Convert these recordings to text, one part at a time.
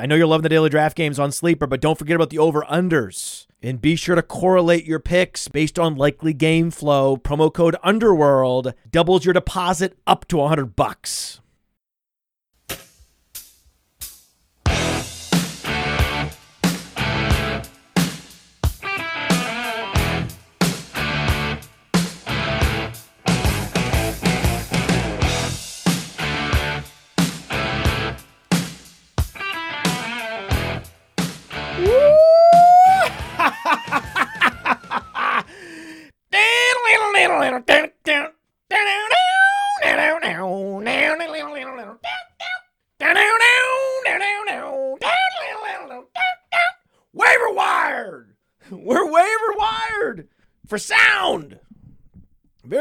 I know you're loving the daily draft games on Sleeper, but don't forget about the over unders. And be sure to correlate your picks based on likely game flow. Promo code Underworld doubles your deposit up to 100 bucks.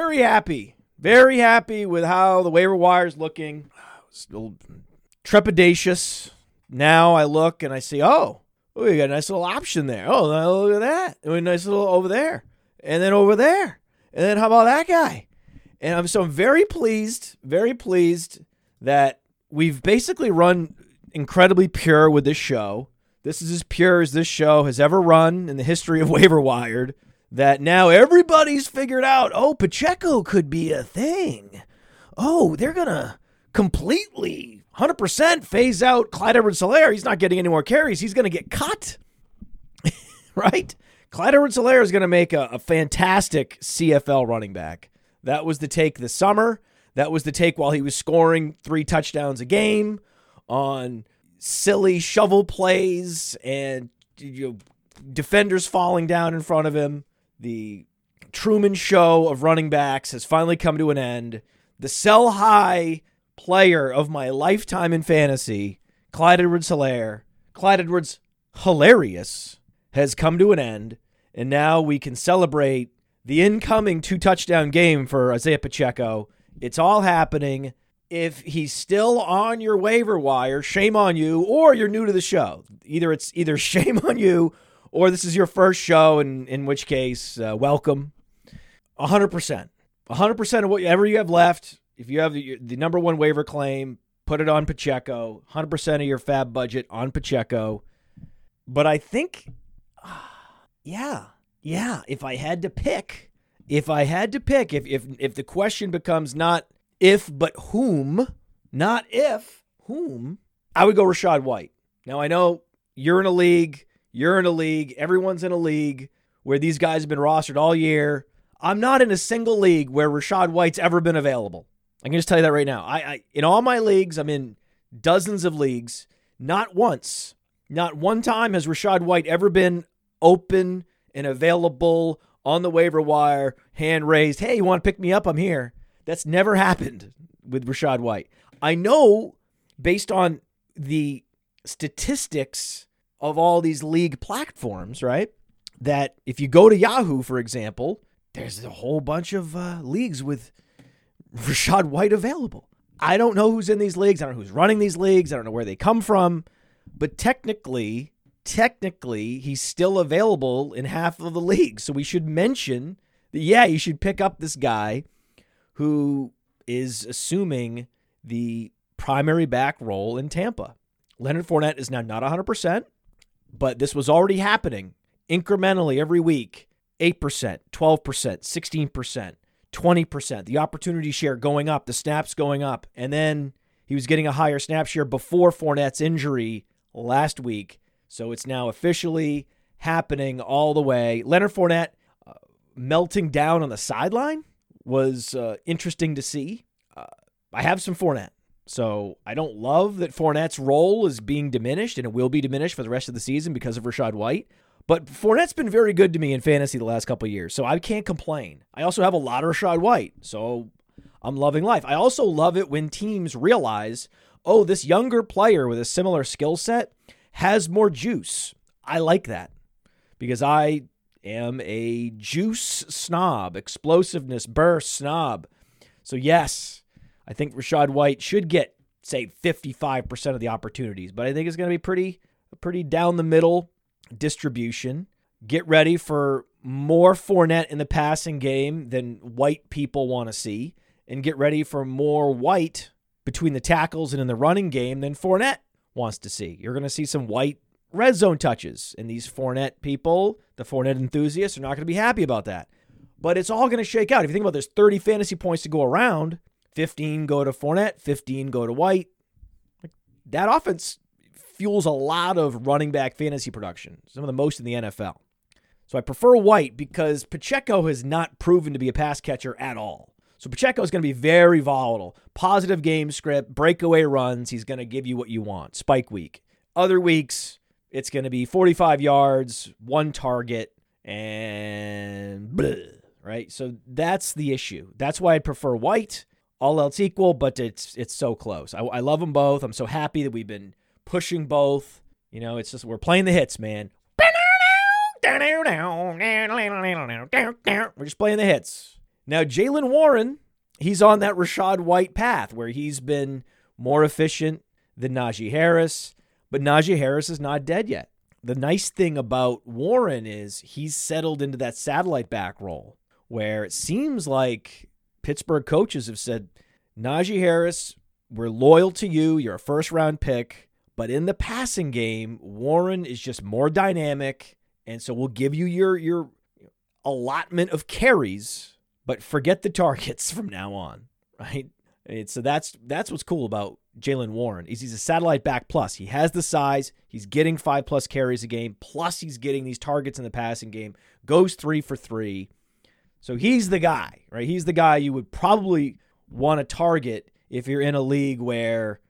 Very happy. Very happy with how the waiver wire is looking. Still trepidatious. Now I look and I see, oh, oh, you got a nice little option there. Oh, look at that. Oh, a nice little over there. And then over there. And then how about that guy? And I'm so I'm very pleased, very pleased that we've basically run incredibly pure with this show. This is as pure as this show has ever run in the history of Waiver Wired. That now everybody's figured out, oh, Pacheco could be a thing. Oh, they're going to completely 100% phase out Clyde Edwards Helaire. He's not getting any more carries. He's going to get cut. right? Clyde Edwards Helaire is going to make a, a fantastic CFL running back. That was the take this summer. That was the take while he was scoring three touchdowns a game on silly shovel plays and you know, defenders falling down in front of him. The Truman show of running backs has finally come to an end. The sell high player of my lifetime in fantasy, Clyde Edwards Helaire, Clyde Edwards Hilarious, has come to an end. And now we can celebrate the incoming two touchdown game for Isaiah Pacheco. It's all happening. If he's still on your waiver wire, shame on you, or you're new to the show. Either it's either shame on you, or this is your first show, and in which case, uh, welcome. 100%. 100% of whatever you have left, if you have the, the number one waiver claim, put it on Pacheco. 100% of your FAAB budget on Pacheco. But I think, yeah, yeah, if I had to pick, if I had to pick, if if if the question becomes not if but whom, not if, whom, I would go Rachaad White. Now I know you're in a league, you're in a league, everyone's in a league where these guys have been rostered all year. I'm not in a single league where Rachaad White's ever been available. I can just tell you that right now. I, I in all my leagues, I'm in dozens of leagues. Not once, not one time has Rachaad White ever been open and available on the waiver wire, hand raised. Hey, you want to pick me up? I'm here. That's never happened with Rachaad White. I know based on the statistics of all these league platforms, right? That if you go to Yahoo, for example, there's a whole bunch of uh, leagues with Rachaad White available. I don't know who's in these leagues. I don't know who's running these leagues. I don't know where they come from. But technically, technically, he's still available in half of the league. So we should mention that, yeah, you should pick up this guy who is assuming the primary back role in Tampa. Leonard Fournette is now not 100%, but this was already happening incrementally every week 8%, 12%, 16%, 20%. The opportunity share going up, the snaps going up. And then he was getting a higher snap share before Fournette's injury last week. So it's now officially happening all the way. Leonard Fournette uh, melting down on the sideline was uh, interesting to see. Uh, I have some Fournette. So I don't love that Fournette's role is being diminished, and it will be diminished for the rest of the season because of Rachaad White. But Fournette's been very good to me in fantasy the last couple years, so I can't complain. I also have a lot of Rachaad White, so I'm loving life. I also love it when teams realize, oh, this younger player with a similar skill set has more juice. I like that because I am a juice snob, explosiveness burst snob. So, yes, I think Rachaad White should get, say, 55% of the opportunities, but I think it's going to be pretty, pretty down the middle distribution. Get ready for more Fournette in the passing game than white people want to see, and get ready for more white between the tackles and in the running game than Fournette wants to see. You're going to see some white red zone touches. And these Fournette people, the Fournette enthusiasts, are not going to be happy about that. But it's all going to shake out. If you think about there's 30 fantasy points to go around, 15 go to Fournette, 15 go to White. That offense fuels a lot of running back fantasy production, some of the most in the NFL. So I prefer White because Pacheco has not proven to be a pass catcher at all. So Pacheco is going to be very volatile. Positive game script, breakaway runs. He's going to give you what you want. Spike week. Other weeks, it's going to be 45 yards, one target, and bleh, right? So that's the issue. That's why I prefer White. All else equal, but it's it's so close. I, I love them both. I'm so happy that we've been pushing both. You know, it's just we're playing the hits, man. We're just playing the hits. Now, Jaylen Warren, he's on that Rachaad White path where he's been more efficient than Najee Harris, but Najee Harris is not dead yet. The nice thing about Warren is he's settled into that satellite back role where it seems like Pittsburgh coaches have said, Najee Harris, we're loyal to you. You're a first round pick. But in the passing game, Warren is just more dynamic. And so we'll give you your your allotment of carries but forget the targets from now on, right? And so that's that's what's cool about Jaylen Warren is he's a satellite back plus. He has the size. He's getting five plus carries a game. Plus he's getting these targets in the passing game. Goes three for three. So he's the guy, right? He's the guy you would probably want to target if you're in a league where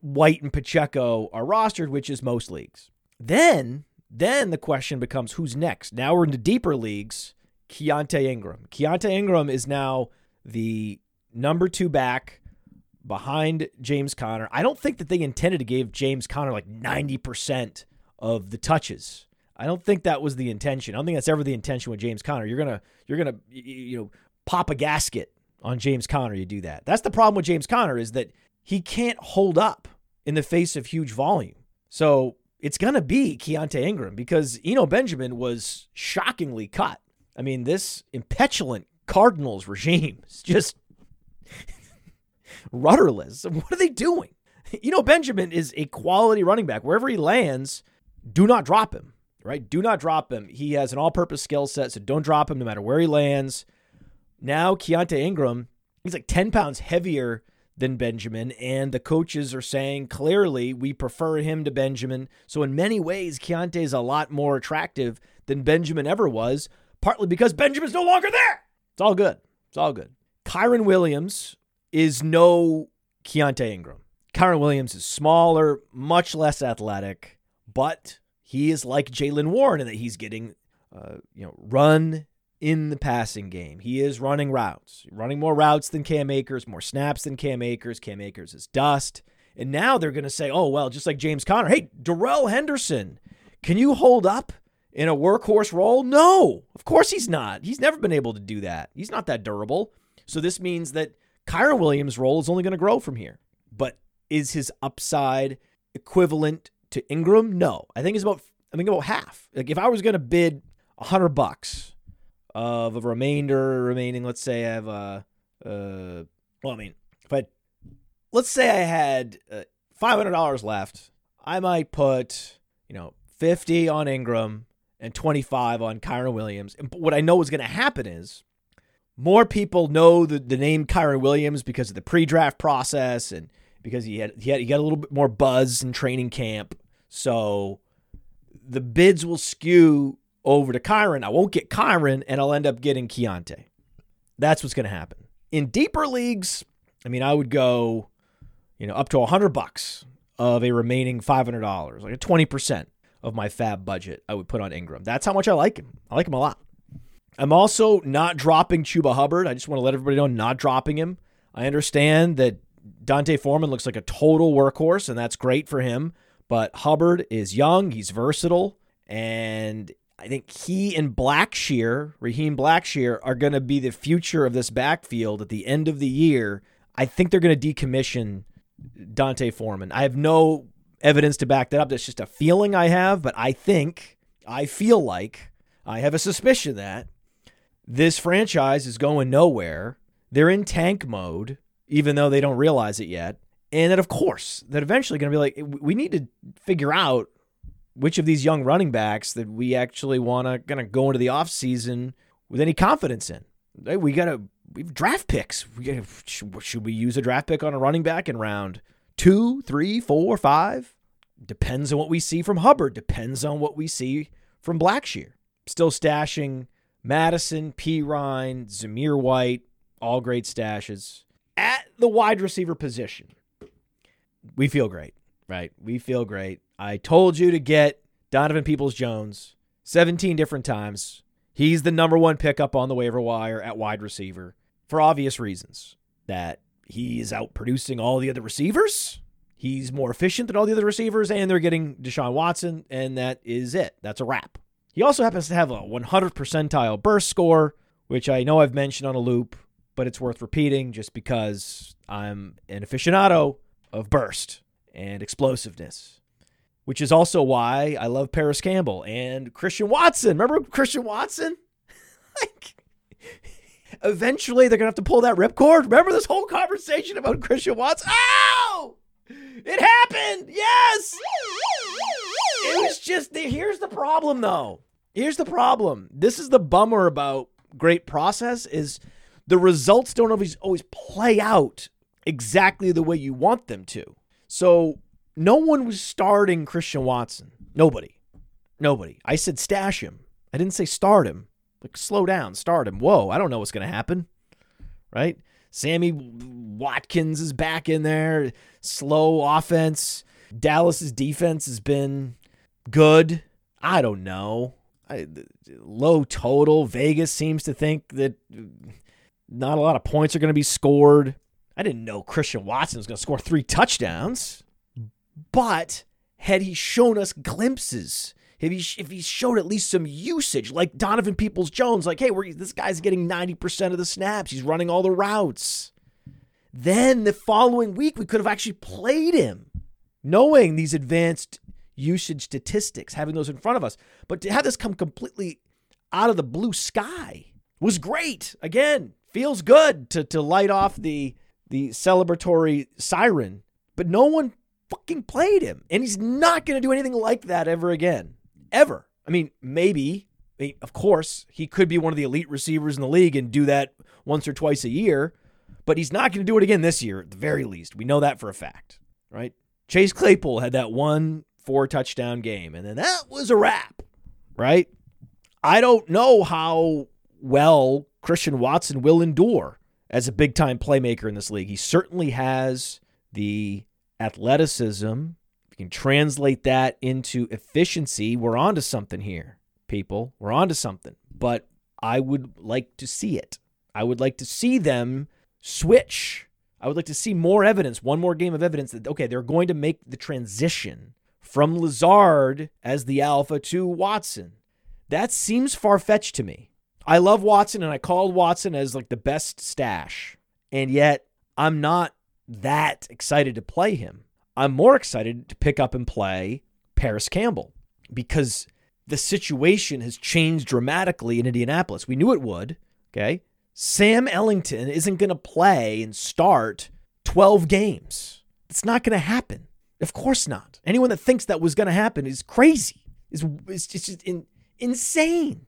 White and Pacheco are rostered, which is most leagues. Then, then the question becomes who's next. Now we're into deeper leagues Keaontay Ingram. Keaontay Ingram is now the number two back behind James Conner. I don't think that they intended to give James Conner like 90% of the touches. I don't think that was the intention. I don't think that's ever the intention with James Conner. You're gonna you're gonna you know pop a gasket on James Conner. You do that. That's the problem with James Conner is that he can't hold up in the face of huge volume. So it's gonna be Keaontay Ingram because Eno Benjamin was shockingly cut. I mean, this impetulant Cardinals regime is just rudderless. What are they doing? You know, Benjamin is a quality running back. Wherever he lands, do not drop him, right? Do not drop him. He has an all purpose skill set, so don't drop him no matter where he lands. Now, Keaontay Ingram, he's like 10 pounds heavier than Benjamin, and the coaches are saying clearly we prefer him to Benjamin. So, in many ways, Keaontay is a lot more attractive than Benjamin ever was partly because Benjamin's no longer there. It's all good. It's all good. Kyren Williams is no Keaontay Ingram. Kyren Williams is smaller, much less athletic, but he is like Jaylen Warren in that he's getting, uh, you know, run in the passing game. He is running routes, running more routes than Cam Akers, more snaps than Cam Akers. Cam Akers is dust. And now they're going to say, oh, well, just like James Conner, hey, Darrell Henderson, can you hold up in a workhorse role? No, of course he's not. He's never been able to do that. He's not that durable. So this means that Kyren Williams' role is only going to grow from here. But is his upside equivalent to Ingram? No. I think it's about I think about half. Like if I was to bid a hundred bucks of a remainder remaining, let's say I have a, uh, well, I mean, if I, let's say I had uh, five hundred dollars left, I might put you know fifty on Ingram, and 25 on Kyren Williams. And what I know is to happen is more people know the, the name Kyren Williams because of the pre-draft process and because he had he had he got a little bit more buzz in training camp. So the bids will skew over to Kyren. I won't get Kyren, and I'll end up getting Keaontay. That's what's going to happen. In deeper leagues, I mean, I would go, you know, up to a hundred bucks of a remaining five hundred dollars, like a twenty percent of my FAAB budget I would put on Ingram. That's how much I like him. I like him a lot. I'm also not dropping Chuba Hubbard. I just want to let everybody know not dropping him. I understand that D'Onta Foreman looks like a total workhorse, and that's great for him. But Hubbard is young, he's versatile, and I think he and Blackshear, Raheem Blackshear, are going to be the future of this backfield at the end of the year. I think they're going to decommission D'Onta Foreman. I have no evidence to back that up. That's just a feeling I have, but I think, I feel like, I have a suspicion that this franchise is going nowhere. They're in tank mode, even though they don't realize it yet. And that, of course, that eventually going to be like, we need to figure out which of these young running backs that we actually want to kind of go into the offseason with any confidence in. We got to we have draft picks. We gotta, should we use a draft pick on a running back in round two, three, four, five? Depends on what we see from Hubbard. Depends on what we see from Blackshear. Still stashing Mattison, Perine, Zamir White, all great stashes at the wide receiver position. We feel great, right? We feel great. I told you to get Donovan Peoples Jones 17 different times. He's the number one pickup on the waiver wire at wide receiver for obvious reasons. That he is out producing all the other receivers. He's more efficient than all the other receivers, and they're getting Deshaun Watson, and that is it. That's a wrap. He also happens to have a 100 percentile burst score, which I know I've mentioned on a loop, but it's worth repeating just because I'm an aficionado of burst and explosiveness which is also why I love Parris Campbell and Christian Watson. Remember Christian Watson? like, eventually they're gonna have to pull that ripcord. Remember this whole conversation about Christian Watson? Oh, it happened. Yes. It was just here's the problem though. Here's the problem. This is the bummer about great process is the results don't always always play out exactly the way you want them to. So no one was starting Christian Watson. Nobody. Nobody. I said stash him. I didn't say start him. Like slow down, start him. Whoa, I don't know what's going to happen. Right? Sammy Watkins is back in there. Slow offense. Dallas's defense has been good. I don't know. I, low total. Vegas seems to think that not a lot of points are going to be scored. I didn't know Christian Watson was going to score three touchdowns. But had he shown us glimpses, if he if he showed at least some usage, like Donovan Peoples Jones, like hey, this guy's getting ninety percent of the snaps, he's running all the routes. Then the following week we could have actually played him, knowing these advanced usage statistics, having those in front of us. But to have this come completely out of the blue sky was great. Again, feels good to to light off the the celebratory siren, but no one fucking played him. And he's not going to do anything like that ever again. Ever. I mean, maybe, I mean, of course, he could be one of the elite receivers in the league and do that once or twice a year, but he's not going to do it again this year, at the very least. We know that for a fact, right? Chase Claypool had that one four touchdown game, and then that was a wrap, right? I don't know how well Christian Watson will endure as a big time playmaker in this league. He certainly has the athleticism, If you can translate that into efficiency, we're on to something here, people. We're on to something. But I would like to see it. I would like to see them switch. I would like to see more evidence, one more game of evidence that, okay, they're going to make the transition from Lazard as the alpha to Watson. That seems far fetched to me. I love Watson and I called Watson as like the best stash. And yet I'm not that excited to play him. I'm more excited to pick up and play Parris Campbell because the situation has changed dramatically in Indianapolis. We knew it would. Okay. Sam Ehlinger isn't going to play and start 12 games. It's not going to happen. Of course not. Anyone that thinks that was going to happen is crazy, is, is just in, insane,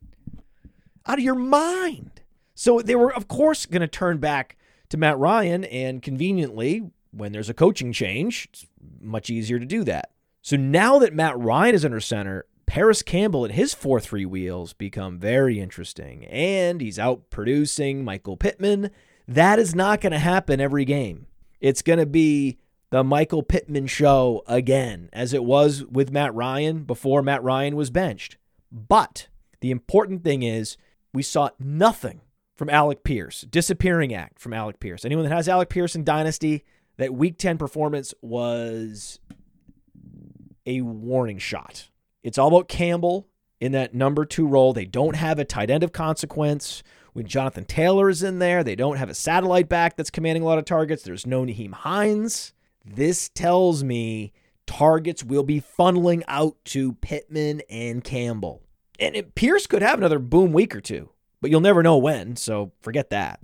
out of your mind. So they were, of course, going to turn back to Matt Ryan. And conveniently, when there's a coaching change, it's much easier to do that. So now that Matt Ryan is under center, Parris Campbell and his 4 3 wheels become very interesting. And he's out producing Michael Pittman. That is not going to happen every game. It's going to be the Michael Pittman show again, as it was with Matt Ryan before Matt Ryan was benched. But the important thing is, we saw nothing from Alec Pierce, disappearing act from Alec Pierce. Anyone that has Alec Pierce in Dynasty, that week 10 performance was a warning shot. It's all about Campbell in that number two role. They don't have a tight end of consequence. When Jonathan Taylor is in there, they don't have a satellite back that's commanding a lot of targets. There's no Nyheim Hines. This tells me targets will be funneling out to Pittman and Campbell. And it, Pierce could have another boom week or two but you'll never know when, so forget that.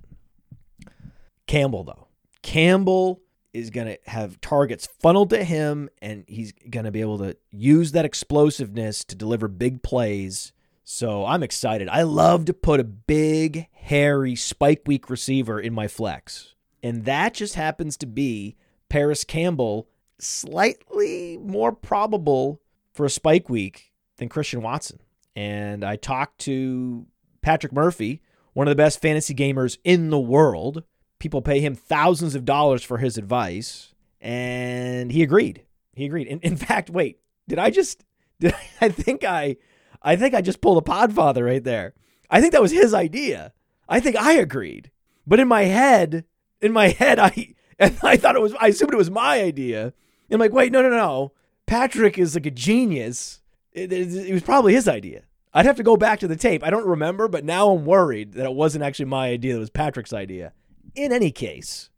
Campbell, though. Campbell is going to have targets funneled to him, and he's going to be able to use that explosiveness to deliver big plays. So I'm excited. I love to put a big, hairy, spike week receiver in my flex. And that just happens to be Parris Campbell, slightly more probable for a spike week than Christian Watson. And I talked to Patrick Murphy, one of the best fantasy gamers in the world. People pay him thousands of dollars for his advice, and he agreed. He agreed. In, in fact, wait, did I just did I, I think I I think I just pulled a podfather right there. I think that was his idea. I think I agreed. But in my head, in my head, I and I thought it was I assumed it was my idea. And I'm like, wait, no, no, no. Patrick is like a genius. It, it, it was probably his idea. I'd have to go back to the tape. I don't remember, but now I'm worried that it wasn't actually my idea. It was Patrick's idea. In any case,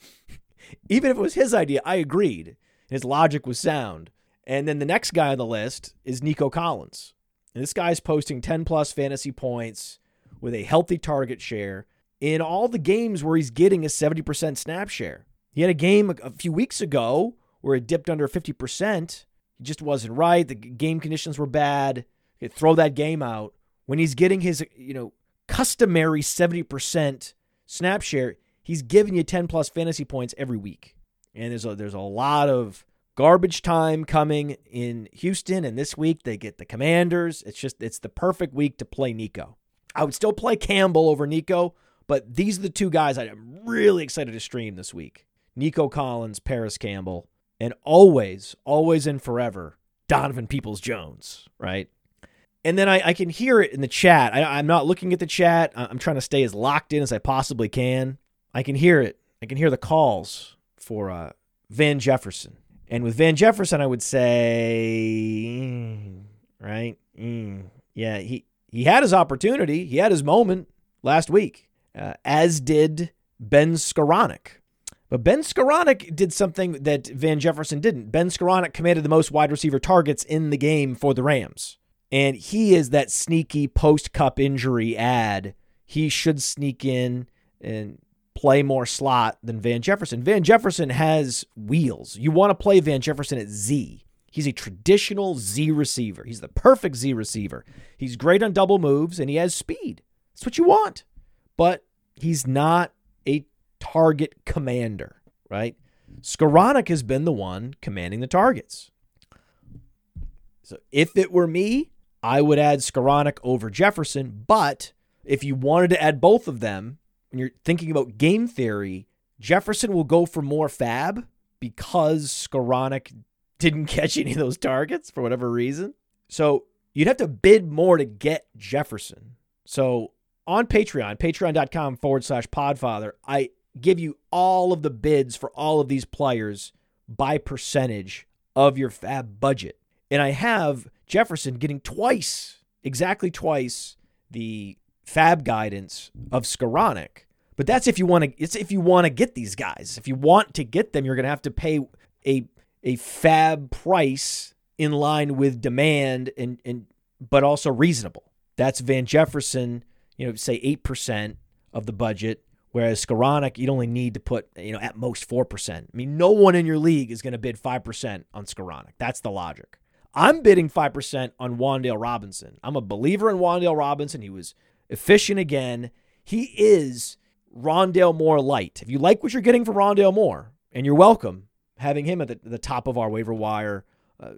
even if it was his idea, I agreed. His logic was sound. And then the next guy on the list is Nico Collins. And this guy's posting 10 plus fantasy points with a healthy target share in all the games where he's getting a 70% snap share. He had a game a few weeks ago where it dipped under 50%. He just wasn't right. The game conditions were bad throw that game out when he's getting his, you know, customary 70% snap share, he's giving you 10 plus fantasy points every week. And there's a, there's a lot of garbage time coming in Houston and this week they get the Commanders. It's just it's the perfect week to play Nico. I would still play Campbell over Nico, but these are the two guys I'm really excited to stream this week. Nico Collins, Parris Campbell, and always, always and forever, Donovan Peoples Jones, right? and then I, I, can hear it in the chat. I, am not looking at the chat. I'm trying to stay as locked in as I possibly can. I can hear it. I can hear the calls for uh, Van Jefferson. And with Van Jefferson, I would say, mm, right? Mm, yeah, he, he had his opportunity. He had his moment last week, uh, as did Ben Skowronek. But Ben Skowronek did something that Van Jefferson didn't. Ben Skowronek commanded the most wide receiver targets in the game for the Rams. And he is that sneaky post Kupp injury add. He should sneak in and play more slot than Van Jefferson. Van Jefferson has wheels. You want to play Van Jefferson at Z. He's a traditional Z receiver. He's the perfect Z receiver. He's great on double moves and he has speed. That's what you want. But he's not a target commander, right? Skowronek has been the one commanding the targets. So if it were me, I would add Skowronek over Jefferson, but if you wanted to add both of them, and you're thinking about game theory, Jefferson will go for more FAAB because Skowronek didn't catch any of those targets for whatever reason. So you'd have to bid more to get Jefferson. So on Patreon, patreon.com forward slash podfather, I give you all of the bids for all of these players by percentage of your FAAB budget. And I have Jefferson getting twice, exactly twice, the FAAB guidance of Skowronek. But that's if you want to. It's if you want to get these guys. If you want to get them, you're going to have to pay a a fab price in line with demand and and but also reasonable. That's Van Jefferson. You know, say eight percent of the budget, whereas Skowronek, you'd only need to put you know at most four percent. I mean, no one in your league is going to bid five percent on Skowronek. That's the logic. I'm bidding 5% on Wan'Dale Robinson. I'm a believer in Wan'Dale Robinson. He was efficient again. He is Rondale Moore light. If you like what you're getting from Rondale Moore, and you're welcome having him at the, the top of our waiver wire uh,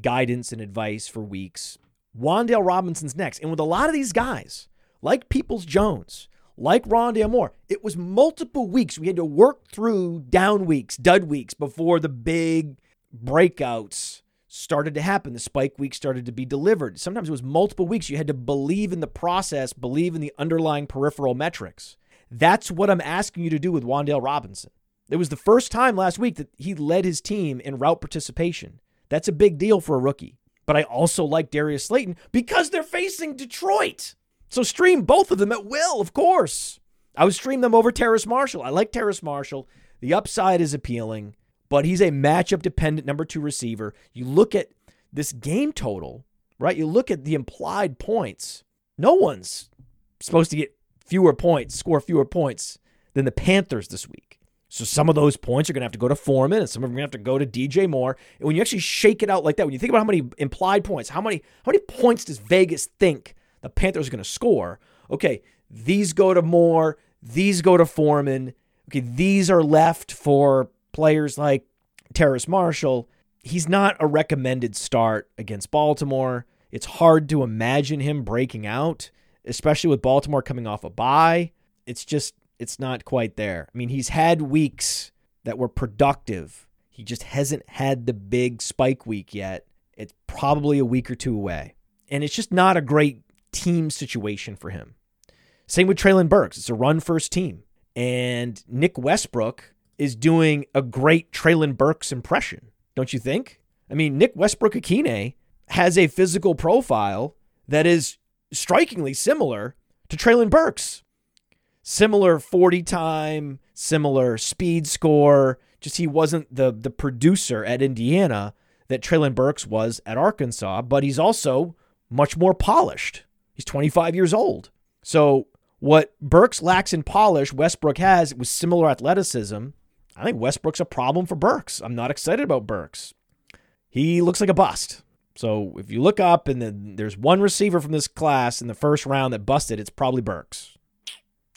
guidance and advice for weeks, Wan'Dale Robinson's next. And with a lot of these guys, like Peoples Jones, like Rondale Moore, it was multiple weeks. We had to work through down weeks, dud weeks before the big breakouts started to happen. The spike week started to be delivered. Sometimes it was multiple weeks. You had to believe in the process, believe in the underlying peripheral metrics. That's what I'm asking you to do with Wan'Dale Robinson. It was the first time last week that he led his team in route participation. That's a big deal for a rookie. But I also like Darius Slayton because they're facing Detroit. So stream both of them at will, of course. I would stream them over Terrace Marshall. I like Terrace Marshall. The upside is appealing but he's a matchup dependent number two receiver. You look at this game total, right? You look at the implied points. No one's supposed to get fewer points, score fewer points than the Panthers this week. So some of those points are going to have to go to Foreman, and some of them are going to have to go to DJ Moore. And when you actually shake it out like that, when you think about how many implied points, how many how many points does Vegas think the Panthers are going to score? Okay, these go to Moore, these go to Foreman. Okay, these are left for players like Terrace Marshall. He's not a recommended start against Baltimore. It's hard to imagine him breaking out, especially with Baltimore coming off a bye. It's just it's not quite there. I mean, he's had weeks that were productive. He just hasn't had the big spike week yet. It's probably a week or two away. And it's just not a great team situation for him. Same with Treylon Burks. It's a run first team. And Nick Westbrook is doing a great Treylon Burks impression, don't you think? I mean, Nick Westbrook Ikhine has a physical profile that is strikingly similar to Treylon Burks similar 40 time, similar speed score. Just he wasn't the the producer at Indiana that Treylon Burks was at Arkansas, but he's also much more polished. He's 25 years old. So what Burks lacks in polish, Westbrook has with similar athleticism. I think Westbrook's a problem for Burks. I'm not excited about Burks. He looks like a bust. So if you look up and then there's one receiver from this class in the first round that busted, it's probably Burks.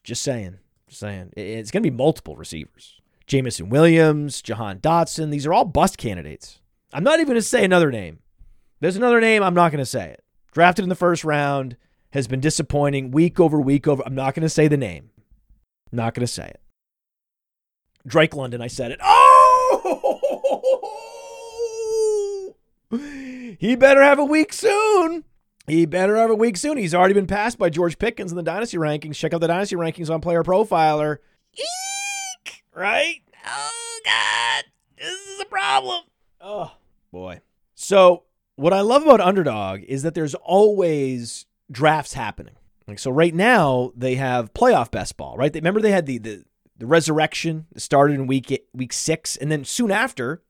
Just saying. Just saying. It's going to be multiple receivers. Jameson Williams, Jahan Dotson. These are all bust candidates. I'm not even going to say another name. There's another name. I'm not going to say it. Drafted in the first round, has been disappointing week over week over. I'm not going to say the name. not going to say it. Drake London, I said it. Oh! he better have a week soon. He better have a week soon. He's already been passed by George Pickens in the dynasty rankings. Check out the dynasty rankings on Player Profiler. Eek! Right? Oh God, this is a problem. Oh boy. So what I love about Underdog is that there's always drafts happening. Like so, right now they have playoff best ball. Right? They, remember they had the the the resurrection started in week week six, and then soon after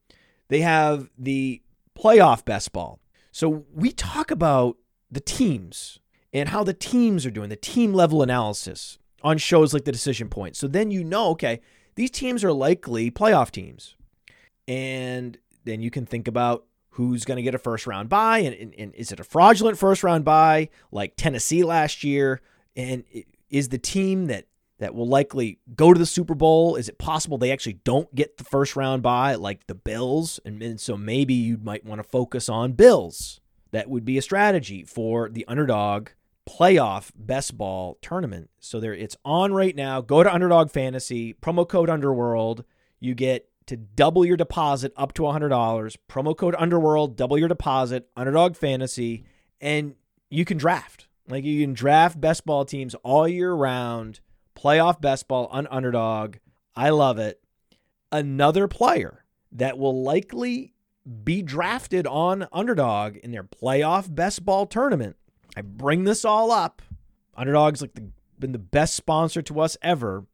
they have the playoff best ball. So we talk about the teams and how the teams are doing, the team level analysis on shows like the Decision Point. So then you know, okay, these teams are likely playoff teams. And then you can think about who's going to get a first round bye, and, and, and, is it a fraudulent first round bye like Tennessee last year? And is the team that that will likely go to the Super Bowl? Is it possible they actually don't get the first round bye like the Bills? And, and so maybe you might want to focus on Bills that would be a strategy for the underdog playoff best ball tournament. So there it's on right now. Go to Underdog Fantasy, promo code Underworld. You get to double your deposit up to $100. Promo code Underworld, double your deposit, Underdog Fantasy, and you can draft. Like you can draft best ball teams all year round, playoff best ball on Underdog. I love it. Another player that will likely be drafted on underdog in their playoff best ball tournament. I bring this all up. Underdog's like the, been the best sponsor to us ever,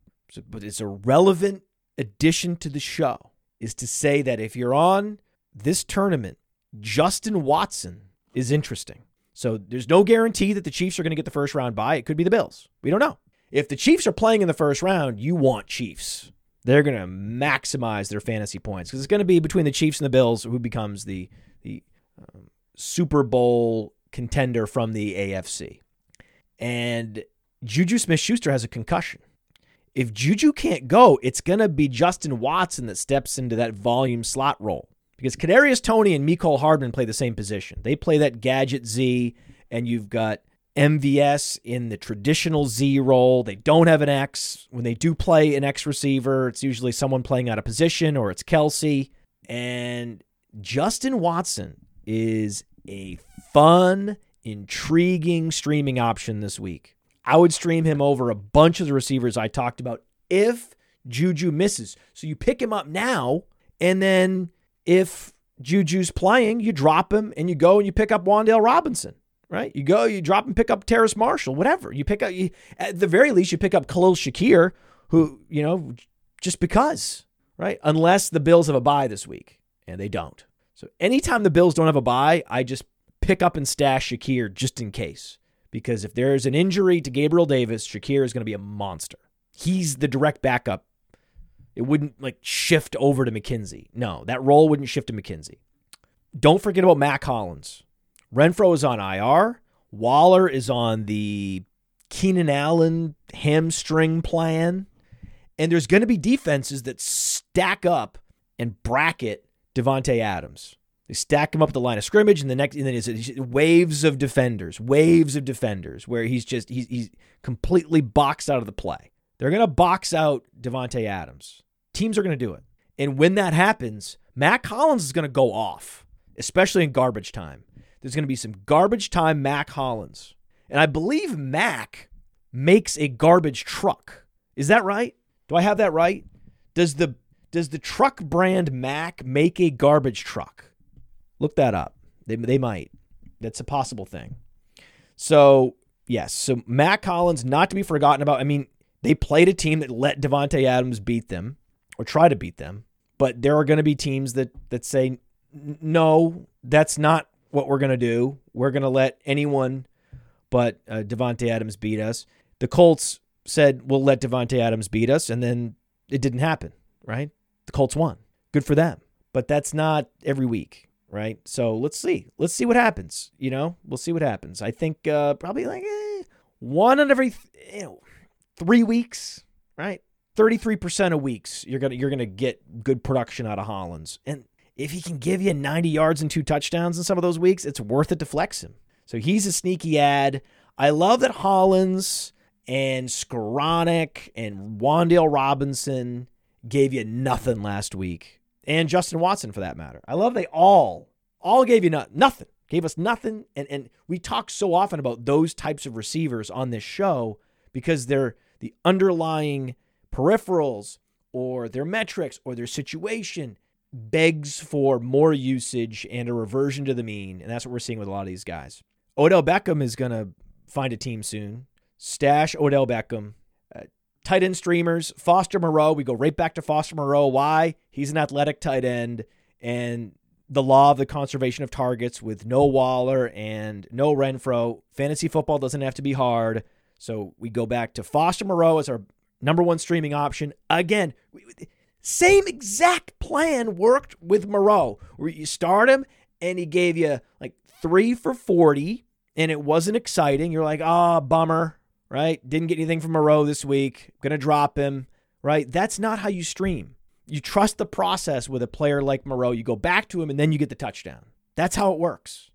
but it's a relevant addition to the show is to say that if you're on this tournament, Justin Watson is interesting. So there's no guarantee that the Chiefs are going to get the first round bye. It could be the Bills. We don't know. If the Chiefs are playing in the first round, you want Chiefs they're going to maximize their fantasy points because it's going to be between the Chiefs and the Bills who becomes the the um, Super Bowl contender from the AFC. And Juju Smith Schuster has a concussion. If Juju can't go, it's going to be Justin Watson that steps into that volume slot role because Kadarius Toney and Mecole Hardman play the same position. They play that gadget Z, and you've got MVS in the traditional Z role. They don't have an X. When they do play an X receiver, it's usually someone playing out of position or it's Kelce. And Justin Watson is a fun, intriguing streaming option this week. I would stream him over a bunch of the receivers I talked about if Juju misses. So you pick him up now, and then if Juju's playing, you drop him and you go and you pick up Wan'Dale Robinson right? You go, you drop and pick up Terrace Marshall, whatever. You pick up, you, at the very least, you pick up Khalil Shakir, who, you know, just because, right? Unless the Bills have a bye this week, and they don't. So anytime the Bills don't have a bye, I just pick up and stash Shakir just in case. Because if there's an injury to Gabriel Davis, Shakir is going to be a monster. He's the direct backup It wouldn't like shift over to McKenzie. No, that role wouldn't shift to McKenzie. Don't forget about Mack Hollins. Renfrow is on IR. Waller is on the Keenan Allen hamstring plan. And there's going to be defenses that stack up and bracket Davante Adams. They stack him up at the line of scrimmage, and the next, and then it's waves of defenders, waves of defenders, where he's just he's he's completely boxed out of the play. They're gonna box out Davante Adams. Teams are gonna do it, and when that happens, Mack Hollins is gonna go off, especially in garbage time. There's gonna be some garbage time Mack Hollins, and I believe Mack makes a garbage truck. Is that right? Do I have that right? Does the does the truck brand Mac make a garbage truck? Look that up. They, they might. That's a possible thing. So, yes. So, Mack Hollins, not to be forgotten about. I mean, they played a team that let Davante Adams beat them or try to beat them. But there are going to be teams that, that say, no, that's not what we're going to do. We're going to let anyone but uh, Davante Adams beat us. The Colts said, we'll let Davante Adams beat us. And then it didn't happen, right? The Colts won. Good for them. But that's not every week right? So let's see. Let's see what happens. You know, we'll see what happens. I think uh, probably like eh, one in every you know, three weeks, right? Thirty-three percent of weeks you're gonna you're gonna get good production out of Hollins, and if he can give you 90 yards and two touchdowns in some of those weeks, it's worth it to flex him. So he's a sneaky add. I love that Hollins and Skowronek and Wan'Dale Robinson gave you nothing last week and Justin Watson for that matter. I love they all all gave you not, nothing. Gave us nothing and and we talk so often about those types of receivers on this show because they're the underlying peripherals or their metrics or their situation begs for more usage and a reversion to the mean and that's what we're seeing with a lot of these guys. Odell Beckham is going to find a team soon. Stash Odell Beckham tight end streamers, Foster Moreau. We go right back to Foster Moreau. Why? He's an athletic tight end, and the law of the conservation of targets with no Waller and no Renfrow. Fantasy football doesn't have to be hard. So we go back to Foster Moreau as our number one streaming option. Again, same exact plan worked with Moreau, where you start him and he gave you like three for 40, and it wasn't exciting. You're like, ah, oh, bummer right? Didn't get anything from Moreau this week. Going to drop him, right? That's not how you stream. You trust the process with a player like Moreau. You go back to him and then you get the touchdown. That's how it works.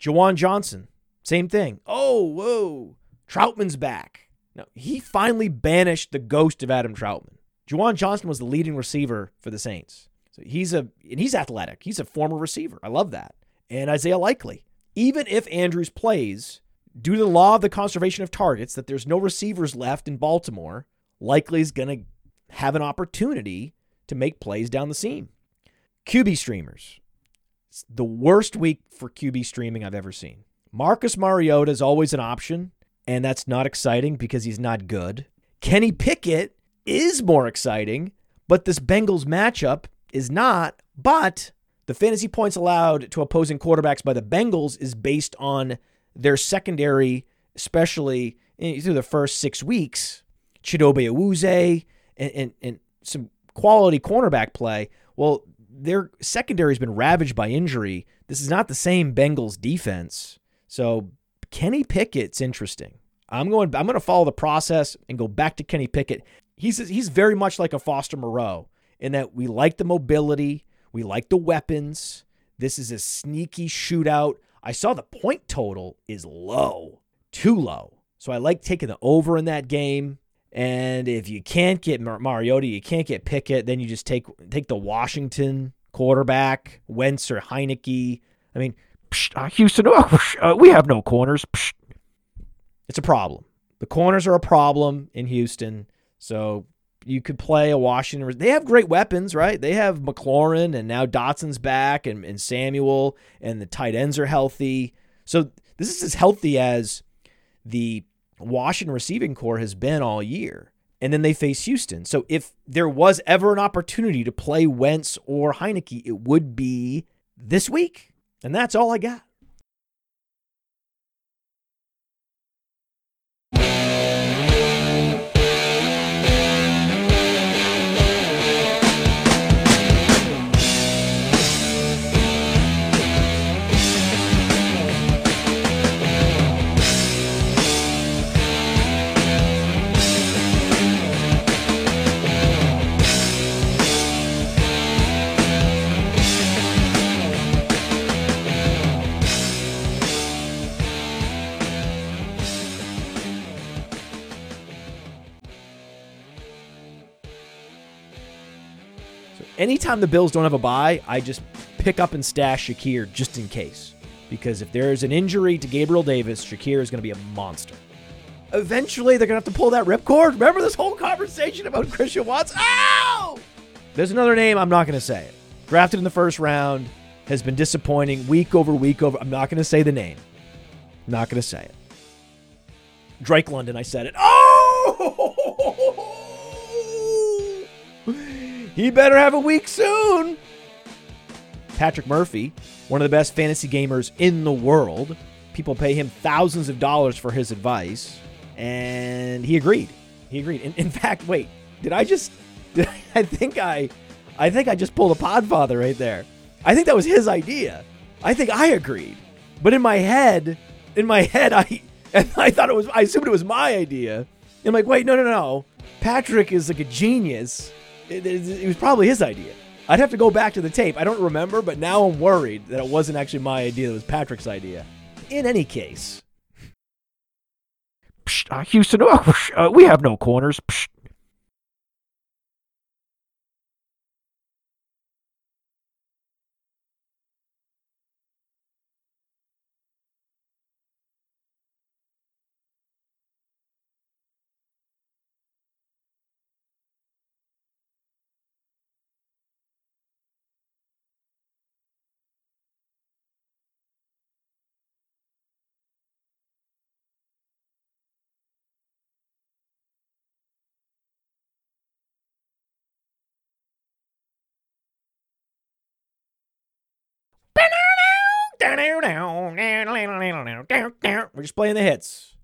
Juwan Johnson, same thing. Oh, whoa. Trautman's back. No, he finally banished the ghost of Adam Trautman. Juwan Johnson was the leading receiver for the Saints. So he's a and he's athletic. He's a former receiver. I love that. And Isaiah Likely. Even if Andrews plays, due to the law of the conservation of targets, that there's no receivers left in Baltimore, Likely is going to have an opportunity to make plays down the seam. QB streamers. It's the worst week for QB streaming I've ever seen. Marcus Mariota is always an option, and that's not exciting because he's not good. Kenny Pickett is more exciting, but this Bengals matchup is not. But the fantasy points allowed to opposing quarterbacks by the Bengals is based on their secondary, especially through the first six weeks, Chidobe Awuzie and, and, and some quality cornerback play. Well, their secondary has been ravaged by injury. This is not the same Bengals defense. So Kenny Pickett's interesting. I'm going. I'm going to follow the process and go back to Kenny Pickett. He's he's very much like a Foster Moreau in that we like the mobility, we like the weapons. This is a sneaky shootout. I saw the point total is low, too low. So I like taking the over in that game. And if you can't get Mar- Mariota, you can't get Pickett, then you just take take the Washington quarterback, Wentz or Heinicke. I mean, psh, uh, Houston, oh, uh, we have no corners. Psh. It's a problem. The corners are a problem in Houston. So you could play a Washington. They have great weapons, right? They have McLaurin and now Dotson's back and, and Samuel and the tight ends are healthy. So this is as healthy as the Washington receiving corps has been all year. And then they face Houston. So if there was ever an opportunity to play Wentz or Heinicke, it would be this week. And that's all I got. Anytime the Bills don't have a bye, I just pick up and stash Shakir just in case. Because if there's an injury to Gabriel Davis, Shakir is going to be a monster. Eventually, they're going to have to pull that ripcord. Remember this whole conversation about Christian Watson? Ow! There's another name, I'm not going to say it. Drafted in the first round, has been disappointing week over week over. I'm not going to say the name. Not going to say it. Drake London, I said it. Oh! He better have a week soon. Patrick Murphy, one of the best fantasy gamers in the world. People pay him thousands of dollars for his advice, and he agreed. He agreed. In, in fact, wait, did I just? Did I, I think I, I think I just pulled a Podfather right there. I think that was his idea. I think I agreed, but in my head, in my head, I, I thought it was. I assumed it was my idea. I'm like, wait, no, no, no. Patrick is like a genius. It, it, was probably his idea. I'd have to go back to the tape. I don't remember, but now I'm worried that it wasn't actually my idea. It was Patrick's idea. In any case, Psst, uh, Houston, oh, psh, uh, we have no corners. Psst. We're just playing the hits.